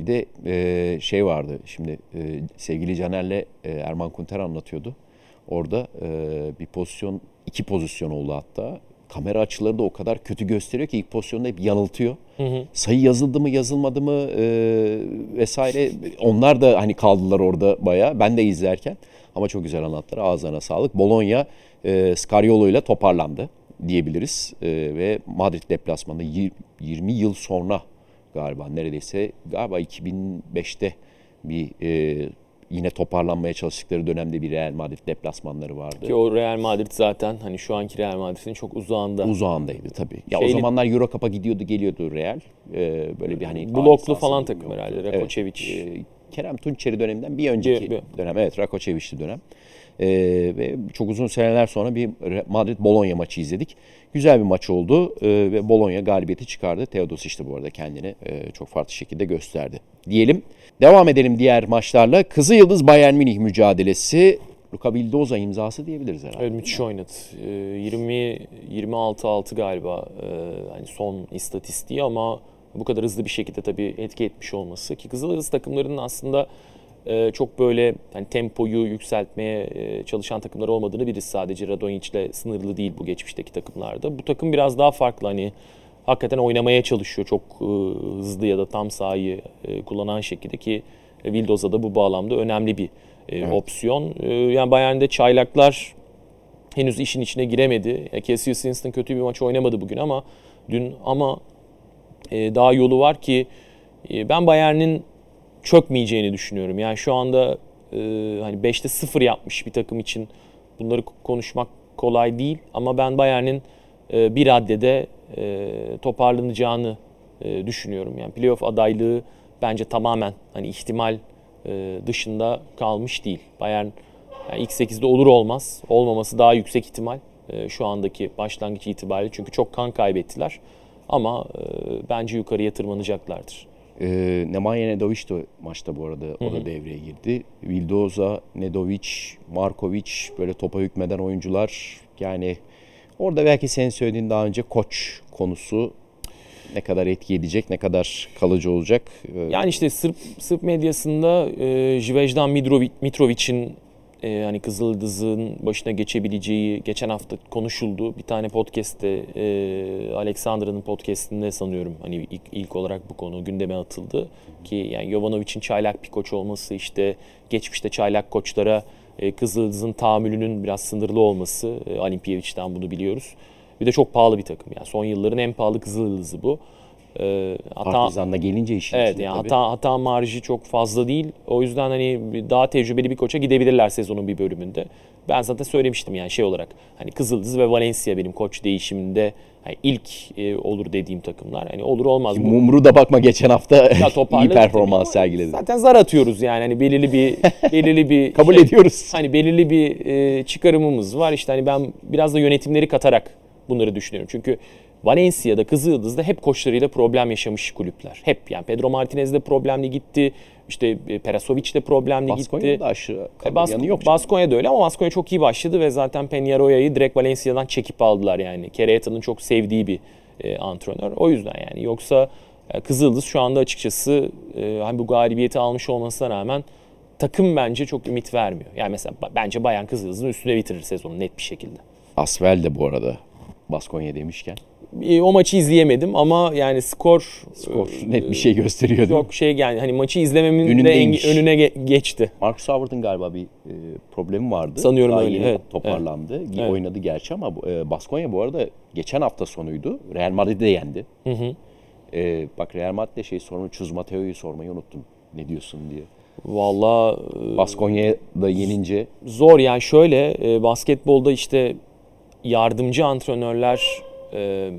bir de e, şey vardı şimdi e, sevgili Caner'le e, Erman Kunter anlatıyordu. Orada e, bir pozisyon, iki pozisyon oldu hatta. Kamera açıları da o kadar kötü gösteriyor ki ilk pozisyonda hep yanıltıyor. Sayı yazıldı mı yazılmadı mı e, vesaire. Onlar da hani kaldılar orada bayağı. Ben de izlerken. Ama çok güzel anlattılar. Ağzına sağlık. Bologna e, Scariolo ile toparlandı diyebiliriz. E, ve Madrid deplasmanında yir- 20 yıl sonra galiba neredeyse galiba 2005'te bir e, yine toparlanmaya çalıştıkları dönemde bir Real Madrid deplasmanları vardı. Ki o Real Madrid zaten hani şu anki Real Madrid'in çok uzağında. Uzağındaydı tabii. Ya o Şeyli- zamanlar Euro Cup'a gidiyordu geliyordu Real. Ee, böyle bir hani Bloklu falan takım yoktu. herhalde, Rakočević. Evet, e, Kerem Tunçeri döneminden bir önceki Bir- bir- dönem. Evet Rakočević'li dönem. Ee, ve çok uzun seneler sonra bir Madrid-Bologna maçı izledik. Güzel bir maç oldu ee, ve Bologna galibiyeti çıkardı. Teodos işte bu arada kendini e, çok farklı şekilde gösterdi. Diyelim. Devam edelim diğer maçlarla. Kızı Yıldız Bayern Münih mücadelesi. Luka Vildoza imzası diyebiliriz herhalde. Evet, müthiş oynadı. Ee, 20 26 6 galiba e, hani son istatistiği ama bu kadar hızlı bir şekilde tabii etki etmiş olması ki Kızıldız takımlarının aslında e, çok böyle hani tempoyu yükseltmeye e, çalışan takımlar olmadığını biliriz. Sadece Radonjic'le sınırlı değil bu geçmişteki takımlarda. Bu takım biraz daha farklı hani hakikaten oynamaya çalışıyor çok e, hızlı ya da tam sahayı e, kullanan şekilde ki Vildoza da bu bağlamda önemli bir e, opsiyon. E, yani Bayern'de çaylaklar henüz işin içine giremedi. Ya Cassius Winston kötü bir maç oynamadı bugün ama dün ama e, daha yolu var ki e, ben Bayern'in çökmeyeceğini düşünüyorum. Yani şu anda e, hani 5'te 0 yapmış bir takım için bunları konuşmak kolay değil ama ben Bayern'in e, bir raddede e, toparlanacağını e, düşünüyorum. Yani playoff adaylığı bence tamamen hani ihtimal e, dışında kalmış değil. Bayern yani ilk 8'de olur olmaz. Olmaması daha yüksek ihtimal e, şu andaki başlangıç itibariyle. Çünkü çok kan kaybettiler. Ama e, bence yukarıya tırmanacaklardır. E, Nemanja Nedovic de maçta bu arada o da devreye girdi. Vildoza, Nedovic, Markovic böyle topa hükmeden oyuncular. Yani orada belki senin söylediğin daha önce koç konusu ne kadar etki edecek, ne kadar kalıcı olacak. E, Yani işte Sırp, Sırp medyasında e, Jivejdan Mitrovic, Mitrovic'in e, hani Kızıldız'ın başına geçebileceği geçen hafta konuşuldu. Bir tane podcast'te e, Alexandra'nın podcast'inde sanıyorum hani ilk, ilk olarak bu konu gündeme atıldı. Ki yani Jovanovic'in çaylak bir koç olması işte geçmişte çaylak koçlara e, Kızıldız'ın tahammülünün biraz sınırlı olması. E, Olimpiyevic'den bunu biliyoruz. Bir de çok pahalı bir takım yani son yılların en pahalı Kızıldız'ı bu. E, hata Partizan'la gelince işin Evet yani tabii. hata hata marjı çok fazla değil. O yüzden hani daha tecrübeli bir koça gidebilirler sezonun bir bölümünde. Ben zaten söylemiştim yani şey olarak hani Kızıldız ve Valencia benim koç değişiminde hani ilk e, olur dediğim takımlar. Hani olur olmaz. Bu- Mumru da bakma geçen hafta Ya iyi performans sergiledi. Zaten zar atıyoruz yani hani belirli bir belirli bir Kabul şey- ediyoruz. Hani belirli bir e, çıkarımımız var. İşte hani ben biraz da yönetimleri katarak bunları düşünüyorum. Çünkü Valencia'da, Kızıldız'da hep koçlarıyla problem yaşamış kulüpler. Hep yani Pedro Martinez de problemli gitti. İşte e, Perasovic de problemli Baskonya'da gitti. da aşırı E, Bas- yanı yok. Baskonya da öyle ama Baskonya çok iyi başladı ve zaten Peñarola'yı direkt Valencia'dan çekip aldılar yani. Kereta'nın çok sevdiği bir e, antrenör. O yüzden yani yoksa e, Kızıldız şu anda açıkçası e, hani bu galibiyeti almış olmasına rağmen takım bence çok ümit vermiyor. Yani mesela bence Bayan Kızıldız'ın üstüne bitirir sezonu net bir şekilde. Asvel de bu arada Baskonya demişken. E, o maçı izleyemedim ama yani skor, Skor e, net bir şey gösteriyor değil mi? çok şey yani hani maçı izlememin de Önündeymiş. önüne ge- geçti. Marcus Howard'ın galiba bir e, problemi vardı. Sanıyorum Daha öyle, yeni evet, toparlandı. Evet. Oynadı gerçi ama bu- e, Baskonya bu arada geçen hafta sonuydu. Real Madrid'i de yendi. E, bak Real Madrid'de şey sorunu Chus Mateo'yu sormayı unuttum. Ne diyorsun diye. Vallahi e, Baskonya'yı da yenince Zor yani şöyle e, basketbolda işte yardımcı antrenörler e,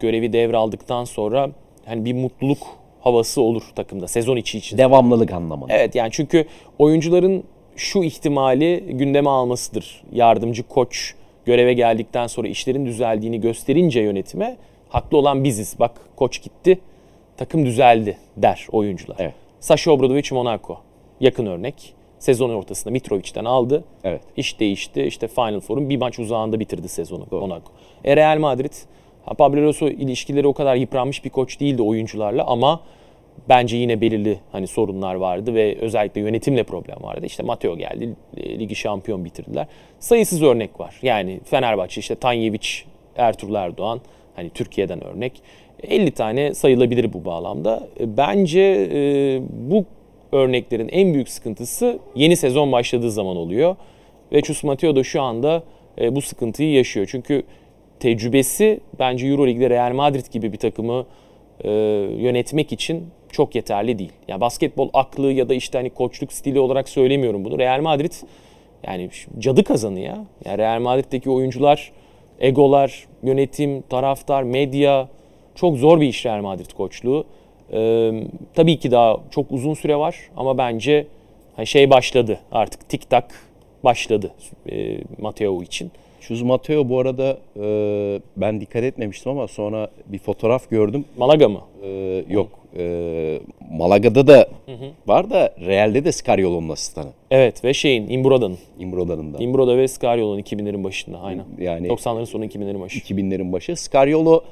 görevi devraldıktan sonra hani bir mutluluk havası olur takımda sezon içi için. devamlılık anlamında. Evet yani çünkü oyuncuların şu ihtimali gündeme almasıdır. Yardımcı koç göreve geldikten sonra işlerin düzeldiğini gösterince yönetime haklı olan biziz. Bak koç gitti, takım düzeldi der oyuncular. Evet. Sasha Obradovic Monaco yakın örnek. Sezon ortasında Mitrovic'den aldı. Evet. İş değişti. İşte Final Four'un bir maç uzağında bitirdi sezonu Monaco. E Real Madrid, Pablo Lasso ilişkileri o kadar yıpranmış bir koç değildi oyuncularla ama bence yine belirli hani sorunlar vardı ve özellikle yönetimle problem vardı. İşte Mateo geldi, e, ligi şampiyon bitirdiler. Sayısız örnek var. Yani Fenerbahçe işte Tanyevic, Ertuğrul Erdoğan hani Türkiye'den örnek. 50 tane sayılabilir bu bağlamda. E, Bence e, bu örneklerin en büyük sıkıntısı yeni sezon başladığı zaman oluyor. Ve Chus Mateo da şu anda e, bu sıkıntıyı yaşıyor. Çünkü tecrübesi bence Euroleague'de Real Madrid gibi bir takımı e, yönetmek için çok yeterli değil. Yani basketbol aklı ya da işte hani koçluk stili olarak söylemiyorum bunu. Real Madrid yani cadı kazanı ya. Yani Real Madrid'deki oyuncular, egolar, yönetim, taraftar, medya çok zor bir iş Real Madrid koçluğu. Ee, tabii ki daha çok uzun süre var ama bence hani şey başladı artık tik tak başladı e, Mateo için. Chus Mateo bu arada e, ben dikkat etmemiştim ama sonra bir fotoğraf gördüm. Malaga mı? E, yok. E, Malaga'da da var da Real'de de Scariolo'nun asistanı. Evet ve şeyin Imbroda'nın. İmbroda'nın da. Imbroda ve Scariolo'nun 2000'lerin başında aynen. Yani 90'ların sonu 2000'lerin başı. 2000'lerin başı. Scariolo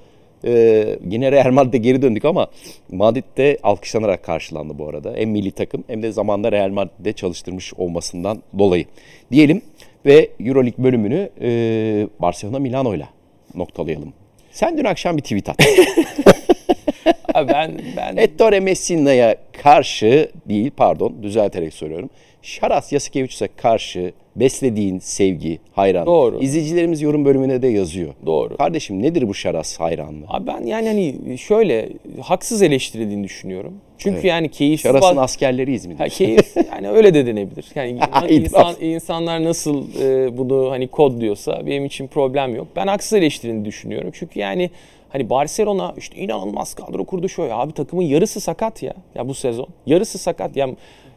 e, yine Real Madrid'e geri döndük ama Madrid'de alkışlanarak karşılandı bu arada. Hem milli takım hem de zamanda Real Madrid'de çalıştırmış olmasından dolayı. Diyelim ve Euroleague bölümünü e, Barcelona Milano'yla noktalayalım. Sen dün akşam bir tweet attın. Ha, ben ben Ettore Messina'ya karşı değil pardon düzelterek söylüyorum. Şaras Yasikevicius'a karşı beslediğin sevgi, hayran. Doğru. İzleyicilerimiz yorum bölümüne de yazıyor. Doğru. Kardeşim nedir bu Şaras hayranlığı? Abi ben yani hani şöyle haksız eleştirildiğini düşünüyorum. Çünkü yani keyifsiz Şaras'ın baz- askerleriyiz mi? Ha, keyif yani öyle de denebilir. Yani insan, insanlar nasıl e, bunu hani kodluyorsa benim için problem yok. Ben haksız eleştirildiğini düşünüyorum. Çünkü yani hani Barcelona işte inanılmaz kadro kurdu şöyle abi takımın yarısı sakat ya. Ya bu sezon yarısı sakat. Ya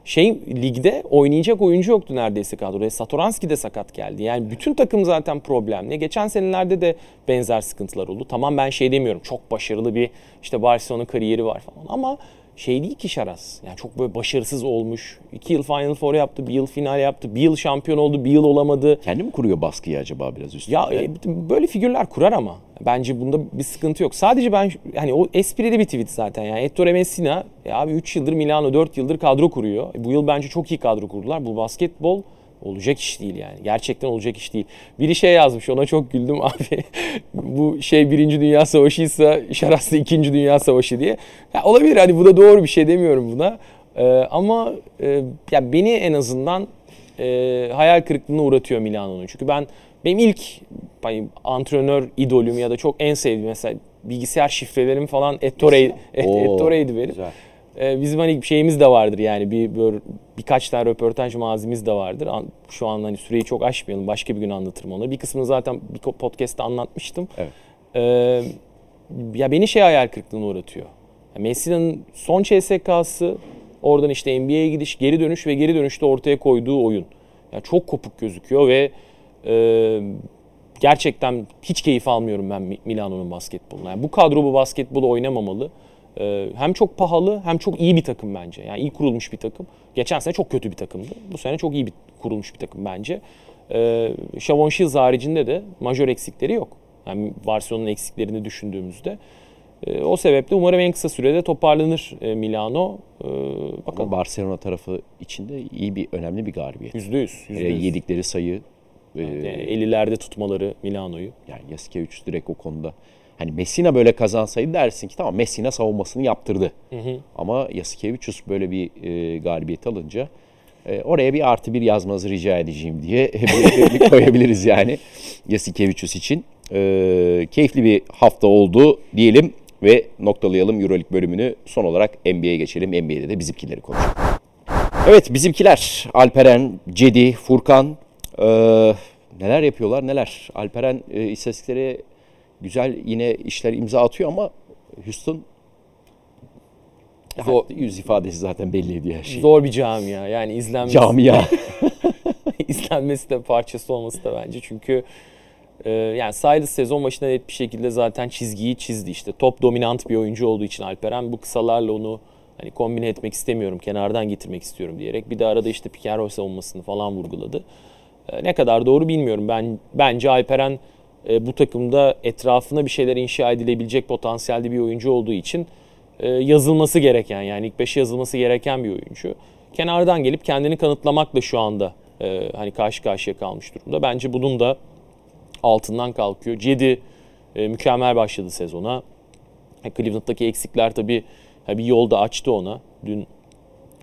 şey ligde oynayacak oyuncu yoktu neredeyse kadroda. Satoranski de sakat geldi. Yani bütün takım zaten problemli. Geçen senelerde de benzer sıkıntılar oldu. Tamam ben şey demiyorum. Çok başarılı bir işte Barcelona kariyeri var falan ama şey değil ki Şaras. Yani çok böyle başarısız olmuş. İki yıl Final Four yaptı, bir yıl final yaptı, bir yıl şampiyon oldu, bir yıl olamadı. Kendi mi kuruyor baskıyı acaba biraz üstünde? Ya e, böyle figürler kurar ama. Bence bunda bir sıkıntı yok. Sadece ben hani o esprili bir tweet zaten yani. Ettore Messina ya abi 3 yıldır Milano 4 yıldır kadro kuruyor. E, Bu yıl bence çok iyi kadro kurdular. Bu basketbol olacak iş değil yani. Gerçekten olacak iş değil. Biri şey yazmış ona çok güldüm abi. bu şey Birinci Dünya Savaşı'ysa Şaras'ta İkinci Dünya Savaşı diye. Ya olabilir hani bu da doğru bir şey demiyorum buna. Ee, ama e, ya beni en azından e, hayal kırıklığına uğratıyor Milano'nun. Çünkü ben benim ilk hani, antrenör idolüm ya da çok en sevdiğim mesela bilgisayar şifrelerim falan Ettore, Oo, Ettore'ydi benim. güzel. Ee, bizim hani şeyimiz de vardır yani bir böyle birkaç tane röportaj mazimiz de vardır. Şu an hani süreyi çok aşmayalım. Başka bir gün anlatırım onları. Bir kısmını zaten bir podcast'ta anlatmıştım. Evet. Ee, ya beni şey hayal kırıklığına uğratıyor. Messi'nin son CSK'sı oradan işte NBA'ye gidiş, geri dönüş ve geri dönüşte ortaya koyduğu oyun. Ya çok kopuk gözüküyor ve e, gerçekten hiç keyif almıyorum ben Mi- Milano'nun basketboluna. Yani bu kadro bu basketbolu oynamamalı. Ee, hem çok pahalı hem çok iyi bir takım bence. Yani iyi kurulmuş bir takım. Geçen sene çok kötü bir takımdı. Bu sene çok iyi bir kurulmuş bir takım bence. Ee, Shavon Shields haricinde de majör eksikleri yok. Yani Barcelona'nın eksiklerini düşündüğümüzde. Ee, o sebeple umarım en kısa sürede toparlanır e, Milano. Ee, Ama bakalım. Barcelona tarafı içinde iyi bir önemli bir galibiyet. Yüzde yüz. yüzde Ee, yüz. yedikleri sayı e, Yani 50'lerde tutmaları Milano'yu. yani Yasikevicius direkt o konuda hani Messina böyle kazansaydı dersin ki tamam Messina savunmasını yaptırdı. Ama Yasikevicius böyle bir e, galibiyet alınca e, oraya bir artı bir yazmanızı rica edeceğim diye bir, bir koyabiliriz yani Yasikevicius için. E, keyifli bir hafta oldu diyelim ve noktalayalım Euroleague bölümünü. Son olarak NBA'ye geçelim. NBA'de de bizimkileri konuşalım. Evet bizimkiler Alperen, Cedi, Furkan e, neler yapıyorlar neler. Alperen e, istatistikleri güzel yine işler imza atıyor ama Houston Zor. yüz ifadesi zaten belli ediyor her şeyi. Zor bir camia. Yani izlenmesi, Camia. izlenmesi de parçası olması da bence. Çünkü e, yani Silas sezon başında net bir şekilde zaten çizgiyi çizdi. işte top dominant bir oyuncu olduğu için Alperen bu kısalarla onu hani kombine etmek istemiyorum, kenardan getirmek istiyorum diyerek bir de arada işte pick and roll savunmasını falan vurguladı. E, ne kadar doğru bilmiyorum. Ben bence Alperen e, bu takımda etrafına bir şeyler inşa edilebilecek potansiyelde bir oyuncu olduğu için e, yazılması gereken yani ilk beşe yazılması gereken bir oyuncu. Kenardan gelip kendini kanıtlamakla şu anda e, hani karşı karşıya kalmış durumda. Bence bunun da altından kalkıyor. Cedi e, mükemmel başladı sezona. E, Cleveland'daki eksikler tabii bir yolda açtı ona. Dün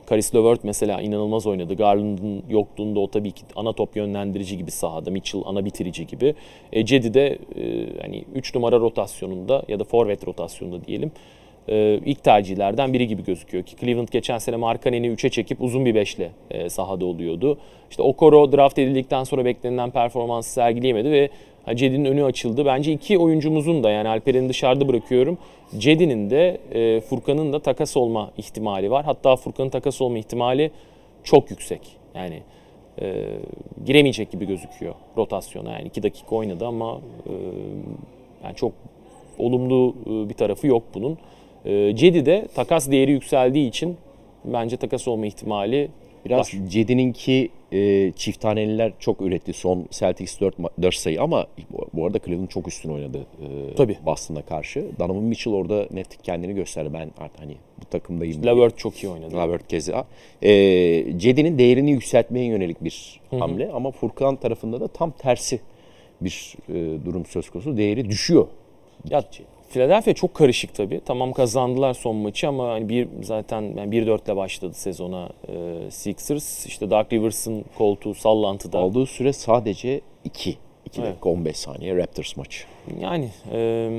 Karis LeVert mesela inanılmaz oynadı. Garland'ın yokluğunda o tabii ki ana top yönlendirici gibi sahada. Mitchell ana bitirici gibi. E, Cedi de e, hani 3 numara rotasyonunda ya da forvet rotasyonunda diyelim. E, ilk tercihlerden biri gibi gözüküyor ki Cleveland geçen sene Markkanen'i 3'e çekip uzun bir beşle e, sahada oluyordu. İşte Okoro draft edildikten sonra beklenilen performansı sergileyemedi ve Cedi'nin önü açıldı. Bence iki oyuncumuzun da yani Alper'in dışarıda bırakıyorum. Cedi'nin de e, Furkan'ın da takas olma ihtimali var. Hatta Furkan'ın takas olma ihtimali çok yüksek. Yani e, giremeyecek gibi gözüküyor rotasyona. Yani iki dakika oynadı ama e, yani çok olumlu e, bir tarafı yok bunun. E, Cedi de takas değeri yükseldiği için bence takas olma ihtimali Biraz var. Cedi'ninki e, çift taneliler çok üretti. Son Celtics 4, 4 sayı ama bu- arada Cleveland çok üstün oynadı e, Tabii. Boston'a karşı. Donovan Mitchell orada net kendini gösterdi. Ben artık hani bu takımdayım. diye. Lavert çok iyi oynadı. Lavert keza. E, Cedi'nin değerini yükseltmeye yönelik bir hamle ama Furkan tarafında da tam tersi bir e, durum söz konusu. Değeri düşüyor. Ya Philadelphia çok karışık tabii. Tamam kazandılar son maçı ama hani bir zaten yani 1-4 ile başladı sezona e, Sixers. İşte Dark Rivers'ın koltuğu sallantıda. Aldığı süre sadece 2. 2 Evet. dakika 15 saniye Raptors maçı. Yani e,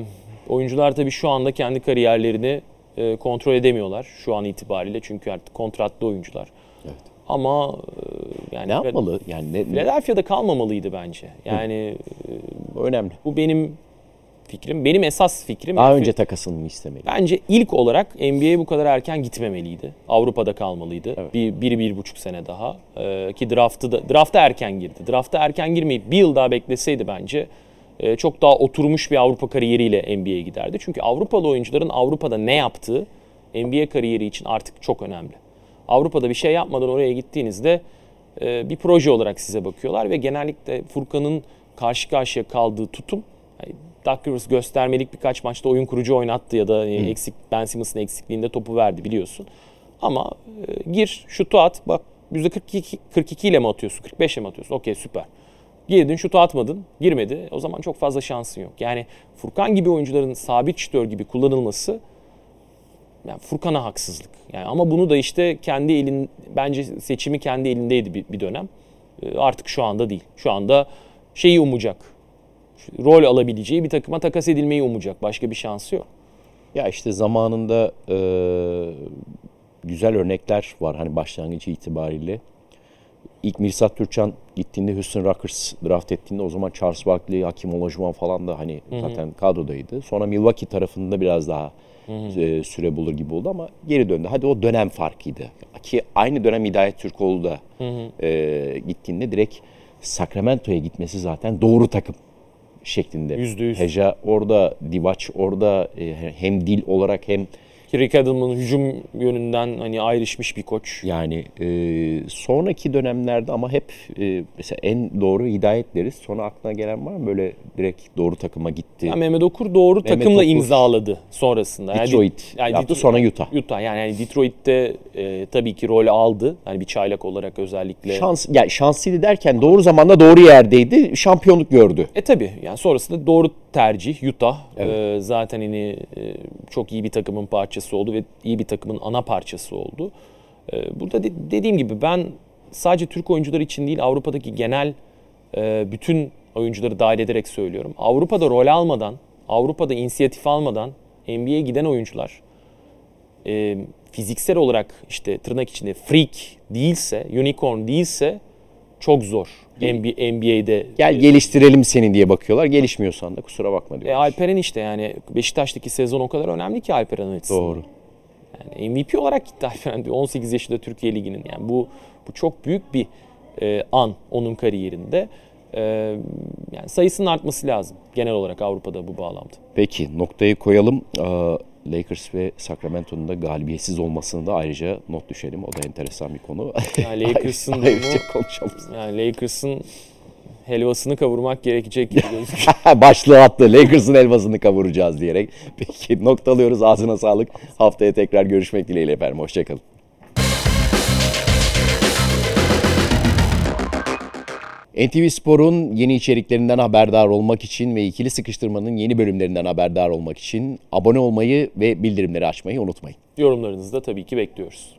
oyuncular tabii şu anda kendi kariyerlerini e, kontrol edemiyorlar şu an itibariyle çünkü artık kontratlı oyuncular. Evet. Ama e, yani Ne yapmalı? Yani ne, Philadelphia'da kalmamalıydı bence. Yani bu önemli. bu benim fikrim. Benim esas fikrim. Daha önce takasını mı istemeli? Bence ilk olarak NBA'ye bu kadar erken gitmemeliydi. Avrupa'da kalmalıydı. Evet. Bir, bir, bir buçuk sene daha. Ee, ki draftı da, drafta erken girdi. Drafta erken girmeyip bir yıl daha bekleseydi bence e, çok daha oturmuş bir Avrupa kariyeriyle NBA'ye giderdi. Çünkü Avrupalı oyuncuların Avrupa'da ne yaptığı NBA kariyeri için artık çok önemli. Avrupa'da bir şey yapmadan oraya gittiğinizde e, bir proje olarak size bakıyorlar ve genellikle Furkan'ın karşı karşıya kaldığı tutum Doug Rivers göstermelik birkaç maçta oyun kurucu oynattı ya da e, eksik Ben Simmons'ın eksikliğinde topu verdi biliyorsun. Ama e, gir şutu at bak %42 42 ile mi atıyorsun 45 ile mi atıyorsun okey süper. Girdin şutu atmadın girmedi o zaman çok fazla şansın yok. Yani Furkan gibi oyuncuların sabit şütör gibi kullanılması yani Furkan'a haksızlık. Yani ama bunu da işte kendi elin bence seçimi kendi elindeydi bir, bir dönem. Ee, Artık şu anda değil. Şu anda şeyi umacak. Rol alabileceği bir takıma takas edilmeyi umacak. Başka bir şansı yok. Ya işte zamanında e, güzel örnekler var hani başlangıcı itibariyle. İlk Mirsat Türkçan gittiğinde Houston Rockets draft ettiğinde o zaman Charles Barkley, Hakim Olajuwon falan da hani zaten kadrodaydı. Sonra Milwaukee tarafında biraz daha e, süre bulur gibi oldu ama geri döndü. Hadi o dönem farkıydı. Ki aynı dönem Hidayet Türkoğlu da e, gittiğinde direkt Sacramento'ya gitmesi zaten doğru takım şeklinde. Yüzde yüz. Heja orada, Divac orada e, hem dil olarak hem Ki Rick Adelman hücum yönünden hani ayrışmış bir koç. yani e, sonraki dönemlerde ama hep e, mesela en doğru hidayet deriz. Sonra aklına gelen var mı böyle direkt doğru takıma gitti? Yani Mehmet Okur doğru Mehmet takımla Okur. imzaladı sonrasında. Yani Detroit yani yaptı, Detro- sonra Utah. Utah yani, yani Detroit'te e, tabii ki rol aldı. Hani bir çaylak olarak özellikle. Şans, yani şanslıydı derken doğru zamanda doğru yerdeydi. Şampiyonluk gördü. E tabii yani sonrasında doğru tercih Utah. E, zaten hani e, çok iyi bir takımın parçası oldu ve iyi bir takımın ana parçası oldu. E, burada de- dediğim gibi ben sadece Türk oyuncular için değil Avrupa'daki genel e, bütün oyuncuları dahil ederek söylüyorum. Avrupa'da rol almadan, Avrupa'da inisiyatif almadan NBA'ye giden oyuncular e, fiziksel olarak işte tırnak içinde freak değilse, unicorn değilse çok zor. NBA, NBA'de Gel geliştirelim seni diye bakıyorlar. Gelişmiyorsan da kusura bakma e, diyor. Alperen işte yani Beşiktaş'taki sezon o kadar önemli ki Alperen açısından. Doğru. Yani MVP olarak gitti Alperen diyor 18 yaşında Türkiye Ligi'nin. Yani bu bu çok büyük bir e, an onun kariyerinde. E, yani sayısının artması lazım genel olarak Avrupa'da bu bağlamda. Peki noktayı koyalım. Lakers ve Sacramento'nun da galibiyetsiz olmasını da ayrıca not düşelim. O da enteresan bir konu. Yani Lakers'ın Ayrıca durumu- konuşalım. Yani Lakers'ın helvasını kavurmak gerekecek gibi gözüküyor. Başlığı attı. Lakers'ın elmasını kavuracağız diyerek. Peki noktalıyoruz. Ağzına sağlık. Haftaya tekrar görüşmek dileğiyle efendim. Hoşçakalın. NTV Spor'un yeni içeriklerinden haberdar olmak için ve ikili sıkıştırmanın yeni bölümlerinden haberdar olmak için abone olmayı ve bildirimleri açmayı unutmayın. Yorumlarınızı da tabii ki bekliyoruz.